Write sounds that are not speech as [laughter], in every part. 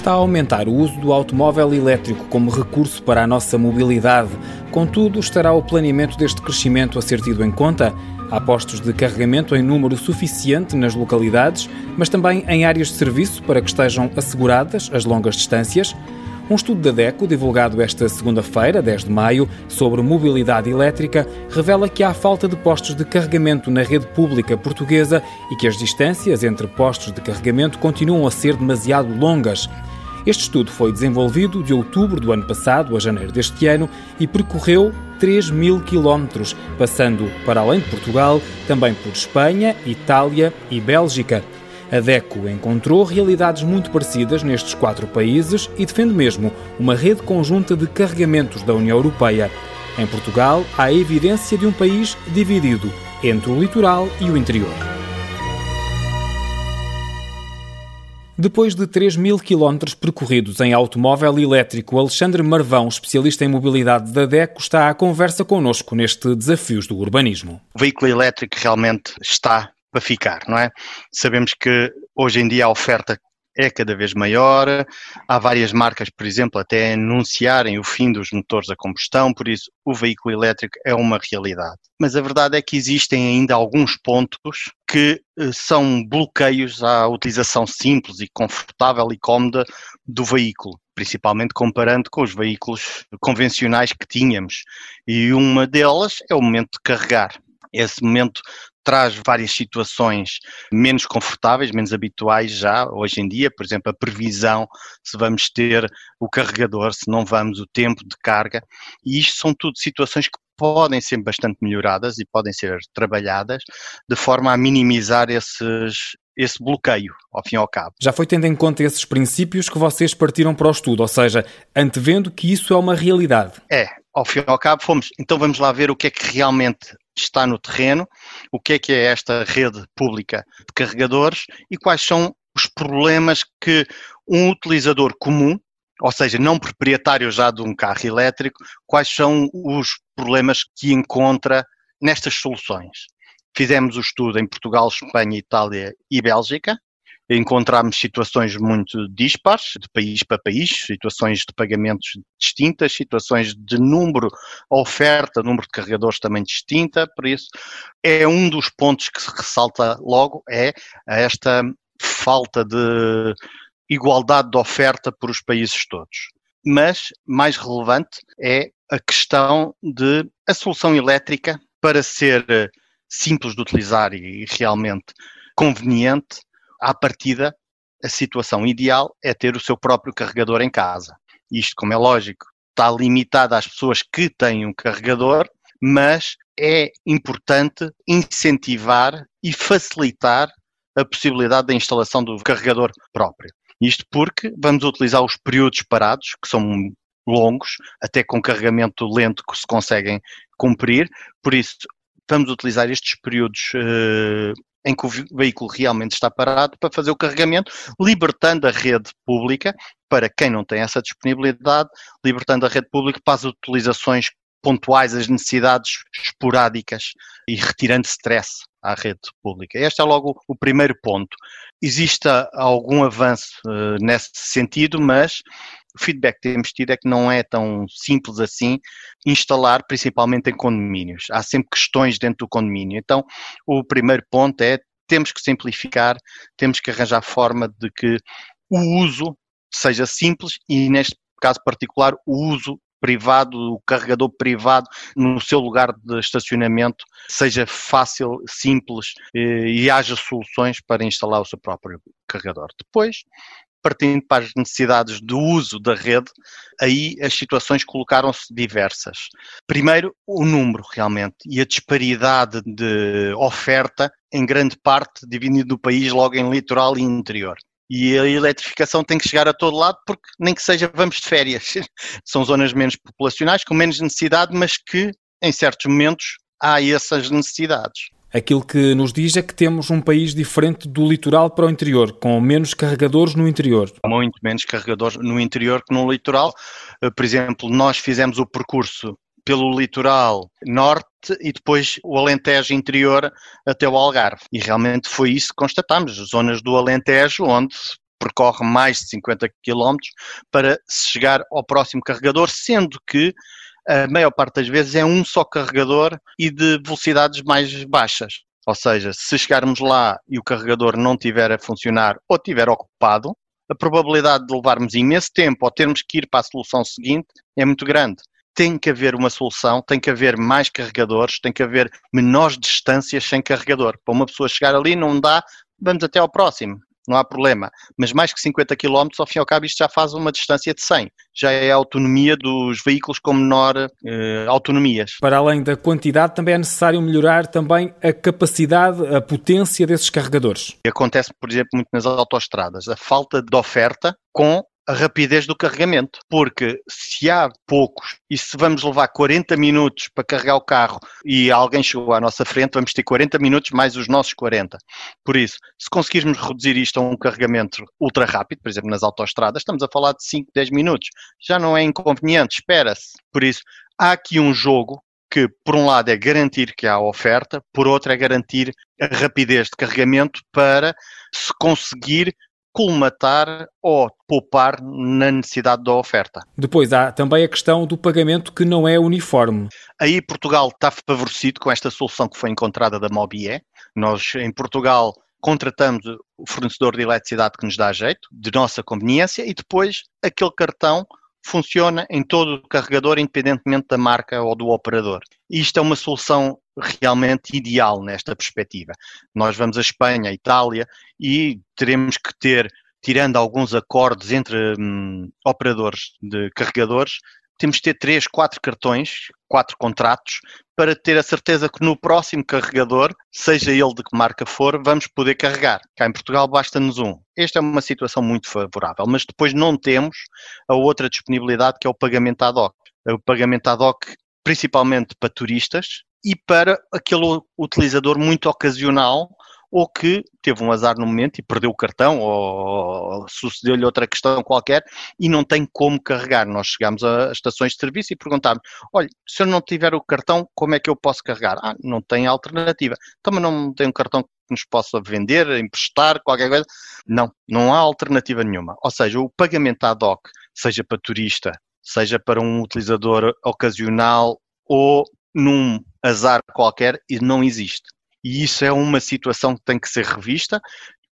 está a aumentar o uso do automóvel elétrico como recurso para a nossa mobilidade. Contudo, estará o planeamento deste crescimento a ser tido em conta? Há postos de carregamento em número suficiente nas localidades, mas também em áreas de serviço para que estejam asseguradas as longas distâncias? Um estudo da DECO, divulgado esta segunda-feira, 10 de maio, sobre mobilidade elétrica, revela que há falta de postos de carregamento na rede pública portuguesa e que as distâncias entre postos de carregamento continuam a ser demasiado longas. Este estudo foi desenvolvido de outubro do ano passado a janeiro deste ano e percorreu 3 mil quilómetros, passando, para além de Portugal, também por Espanha, Itália e Bélgica. A DECO encontrou realidades muito parecidas nestes quatro países e defende mesmo uma rede conjunta de carregamentos da União Europeia. Em Portugal, há a evidência de um país dividido entre o litoral e o interior. Depois de 3 mil quilómetros percorridos em automóvel elétrico, Alexandre Marvão, especialista em mobilidade da DECO, está à conversa connosco neste Desafios do Urbanismo. O veículo elétrico realmente está para ficar, não é? Sabemos que hoje em dia a oferta é cada vez maior, há várias marcas, por exemplo, até anunciarem o fim dos motores a combustão, por isso o veículo elétrico é uma realidade. Mas a verdade é que existem ainda alguns pontos que eh, são bloqueios à utilização simples e confortável e cómoda do veículo principalmente comparando com os veículos convencionais que tínhamos. E uma delas é o momento de carregar. Esse momento traz várias situações menos confortáveis, menos habituais já hoje em dia, por exemplo, a previsão se vamos ter o carregador, se não vamos, o tempo de carga, e isto são tudo situações que podem ser bastante melhoradas e podem ser trabalhadas de forma a minimizar esses, esse bloqueio, ao fim e ao cabo. Já foi tendo em conta esses princípios que vocês partiram para o estudo, ou seja, antevendo que isso é uma realidade. É, ao fim e ao cabo fomos, então vamos lá ver o que é que realmente está no terreno, o que é que é esta rede pública de carregadores e quais são os problemas que um utilizador comum, ou seja, não proprietário já de um carro elétrico, quais são os problemas que encontra nestas soluções. Fizemos o estudo em Portugal, Espanha, Itália e Bélgica encontramos situações muito dispares, de país para país, situações de pagamentos distintas, situações de número, oferta, número de carregadores também distinta, por isso é um dos pontos que se ressalta logo, é esta falta de igualdade de oferta por os países todos. Mas, mais relevante, é a questão de a solução elétrica, para ser simples de utilizar e realmente conveniente, à partida, a situação ideal é ter o seu próprio carregador em casa. Isto, como é lógico, está limitado às pessoas que têm um carregador, mas é importante incentivar e facilitar a possibilidade da instalação do carregador próprio. Isto porque vamos utilizar os períodos parados, que são longos, até com carregamento lento que se conseguem cumprir, por isso vamos utilizar estes períodos uh, em que o veículo realmente está parado para fazer o carregamento, libertando a rede pública para quem não tem essa disponibilidade, libertando a rede pública para as utilizações pontuais, as necessidades esporádicas e retirando stress à rede pública. Este é logo o primeiro ponto. Existe algum avanço uh, nesse sentido, mas o feedback que temos tido é que não é tão simples assim instalar, principalmente em condomínios. Há sempre questões dentro do condomínio. Então, o primeiro ponto é temos que simplificar, temos que arranjar forma de que o uso seja simples e, neste caso particular, o uso privado, o carregador privado no seu lugar de estacionamento seja fácil, simples eh, e haja soluções para instalar o seu próprio carregador. Depois, partindo para as necessidades do uso da rede, aí as situações colocaram-se diversas. Primeiro, o número realmente e a disparidade de oferta, em grande parte dividido do país logo em litoral e interior. E a eletrificação tem que chegar a todo lado, porque nem que seja vamos de férias. [laughs] São zonas menos populacionais, com menos necessidade, mas que em certos momentos há essas necessidades. Aquilo que nos diz é que temos um país diferente do litoral para o interior, com menos carregadores no interior. Muito menos carregadores no interior que no litoral. Eh, por exemplo, nós fizemos o percurso pelo litoral norte e depois o Alentejo interior até o Algarve. E realmente foi isso que constatámos, zonas do Alentejo onde percorre mais de 50 km para chegar ao próximo carregador, sendo que a maior parte das vezes é um só carregador e de velocidades mais baixas. Ou seja, se chegarmos lá e o carregador não tiver a funcionar ou estiver ocupado, a probabilidade de levarmos imenso tempo ou termos que ir para a solução seguinte é muito grande. Tem que haver uma solução, tem que haver mais carregadores, tem que haver menores distâncias sem carregador. Para uma pessoa chegar ali não dá, vamos até ao próximo não há problema. Mas mais que 50 km, ao fim e ao cabo, isto já faz uma distância de 100. Já é a autonomia dos veículos com menor eh, autonomias. Para além da quantidade, também é necessário melhorar também a capacidade, a potência desses carregadores. Acontece, por exemplo, muito nas autoestradas. A falta de oferta com a rapidez do carregamento. Porque se há poucos e se vamos levar 40 minutos para carregar o carro e alguém chegou à nossa frente, vamos ter 40 minutos mais os nossos 40. Por isso, se conseguirmos reduzir isto a um carregamento ultra rápido, por exemplo, nas autoestradas, estamos a falar de 5, 10 minutos. Já não é inconveniente, espera-se. Por isso, há aqui um jogo que, por um lado, é garantir que há oferta, por outro, é garantir a rapidez de carregamento para se conseguir colmatar ou poupar na necessidade da oferta. Depois há também a questão do pagamento que não é uniforme. Aí Portugal está favorecido com esta solução que foi encontrada da Mobie. Nós, em Portugal, contratamos o fornecedor de eletricidade que nos dá jeito, de nossa conveniência, e depois aquele cartão funciona em todo o carregador, independentemente da marca ou do operador. Isto é uma solução realmente ideal nesta perspectiva. Nós vamos à Espanha, à Itália e teremos que ter, tirando alguns acordos entre hum, operadores de carregadores, temos de ter três, quatro cartões, quatro contratos, para ter a certeza que no próximo carregador, seja ele de que marca for, vamos poder carregar. Cá em Portugal basta-nos um. Esta é uma situação muito favorável, mas depois não temos a outra disponibilidade que é o pagamento ad hoc. O pagamento ad hoc principalmente para turistas e para aquele utilizador muito ocasional ou que teve um azar no momento e perdeu o cartão ou sucedeu-lhe outra questão qualquer e não tem como carregar. Nós chegamos a estações de serviço e perguntámos, olha, se eu não tiver o cartão, como é que eu posso carregar? Ah, não tem alternativa. Também então, não tem um cartão que nos possa vender, emprestar, qualquer coisa. Não, não há alternativa nenhuma. Ou seja, o pagamento ad hoc, seja para turista, seja para um utilizador ocasional ou num azar qualquer, não existe. E isso é uma situação que tem que ser revista.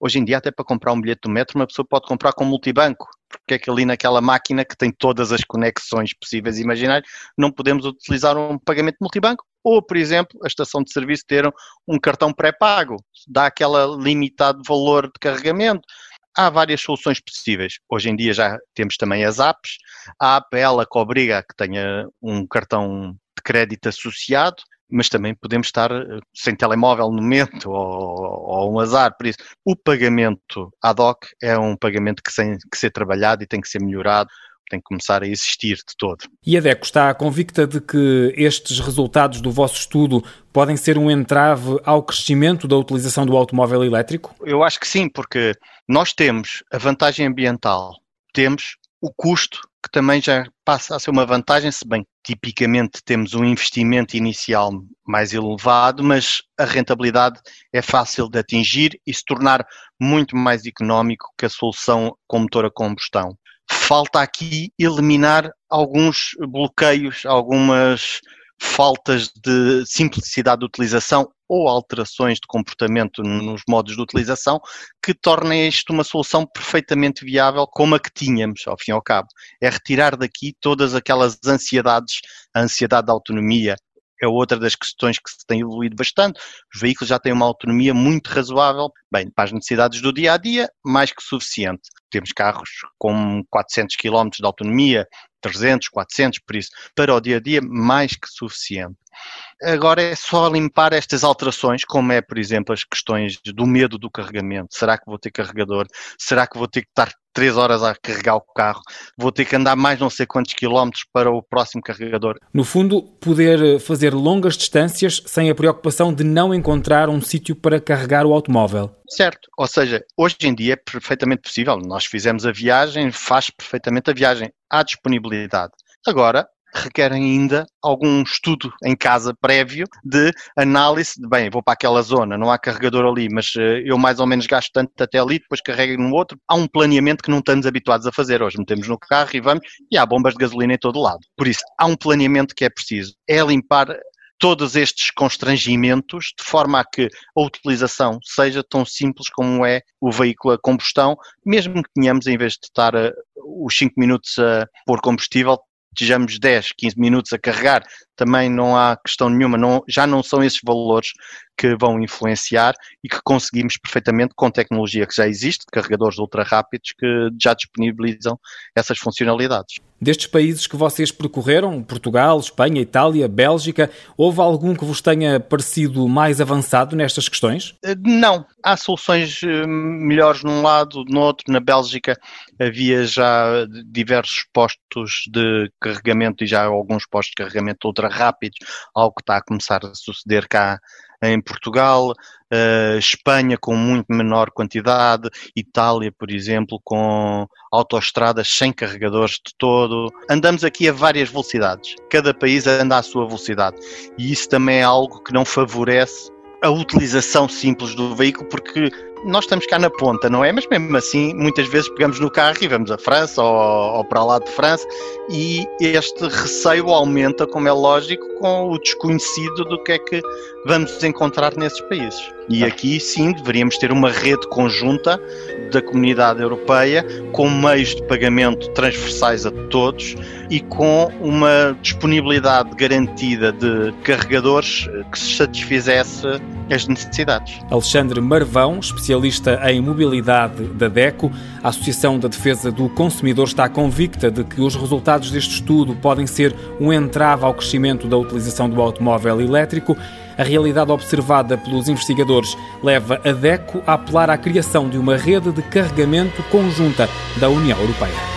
Hoje em dia, até para comprar um bilhete do metro, uma pessoa pode comprar com multibanco, porque é que ali naquela máquina que tem todas as conexões possíveis e imaginárias, não podemos utilizar um pagamento multibanco. Ou, por exemplo, a estação de serviço ter um cartão pré-pago, dá aquela limitado valor de carregamento há várias soluções possíveis. Hoje em dia já temos também as apps. A app é ela que obriga que tenha um cartão de crédito associado mas também podemos estar eh, sem telemóvel no momento ou, ou, um azar. Por isso, o pagamento ad hoc é um pagamento que tem que ser trabalhado e tem que ser melhorado tem que começar a existir de todo. E a DECO está convicta de que estes resultados do vosso estudo podem ser um entrave ao crescimento da utilização do automóvel elétrico? Eu acho que sim, porque nós temos a vantagem ambiental, temos o custo que também já passa a ser uma vantagem, se bem tipicamente temos um investimento inicial mais elevado, mas a rentabilidade é fácil de atingir e se tornar muito mais económico que a solução com motor a combustão. Falta aqui eliminar alguns bloqueios, algumas faltas de simplicidade de utilização ou alterações de comportamento nos modos de utilização que tornem isto uma solução perfeitamente viável como a que tínhamos, ao fim e ao cabo. É retirar daqui todas aquelas ansiedades, a ansiedade da autonomia, é outra das questões que se tem evoluído bastante. Os veículos já têm uma autonomia muito razoável, bem, para as necessidades do dia a dia, mais que suficiente. Temos carros com 400 km de autonomia, 300, 400, por isso, para o dia a dia, mais que suficiente. Agora é só limpar estas alterações, como é, por exemplo, as questões do medo do carregamento. Será que vou ter carregador? Será que vou ter que estar 3 horas a carregar o carro? Vou ter que andar mais não sei quantos quilómetros para o próximo carregador? No fundo, poder fazer longas distâncias sem a preocupação de não encontrar um sítio para carregar o automóvel. Certo, ou seja, hoje em dia é perfeitamente possível. Nós fizemos a viagem, faz perfeitamente a viagem. Há disponibilidade. Agora, requerem ainda algum estudo em casa prévio de análise de, bem, vou para aquela zona, não há carregador ali, mas uh, eu mais ou menos gasto tanto até ali, depois carrego no outro. Há um planeamento que não estamos habituados a fazer. Hoje metemos no carro e vamos, e há bombas de gasolina em todo lado. Por isso, há um planeamento que é preciso. É limpar todos estes constrangimentos de forma a que a utilização seja tão simples como é o veículo a combustão, mesmo que tenhamos, em vez de estar os 5 minutos a pôr combustível, estejamos 10, 15 minutos a carregar, também não há questão nenhuma, não, já não são esses valores que vão influenciar e que conseguimos perfeitamente com tecnologia que já existe, carregadores ultra rápidos que já disponibilizam essas funcionalidades. Destes países que vocês percorreram, Portugal, Espanha, Itália, Bélgica, houve algum que vos tenha parecido mais avançado nestas questões? Eh, não. Há soluções eh, melhores num lado, no outro. Na Bélgica havia já diversos postos de carregamento e já alguns postos de carregamento ultra rápidos, algo que está a começar a suceder cá em Portugal, uh, Espanha com muito menor quantidade, Itália, por exemplo, com autoestradas sem carregadores de todo. Andamos aqui a várias velocidades, cada país anda à sua velocidade. E isso também é algo que não favorece a utilização simples do veículo, porque nós estamos cá na ponta, não é? Mas mesmo assim, muitas vezes pegamos no carro e vamos à França ou, ou para lá de França e este receio aumenta, como é lógico, com o desconhecido do que é que vamos encontrar nesses países. E aqui sim deveríamos ter uma rede conjunta da comunidade europeia com meios de pagamento transversais a todos e com uma disponibilidade garantida de carregadores que se satisfizesse as necessidades. Alexandre Marvão, especialista em mobilidade da DECO, a Associação da Defesa do Consumidor está convicta de que os resultados deste estudo podem ser um entrave ao crescimento da utilização do automóvel elétrico. A realidade observada pelos investigadores leva a DECO a apelar à criação de uma rede de carregamento conjunta da União Europeia.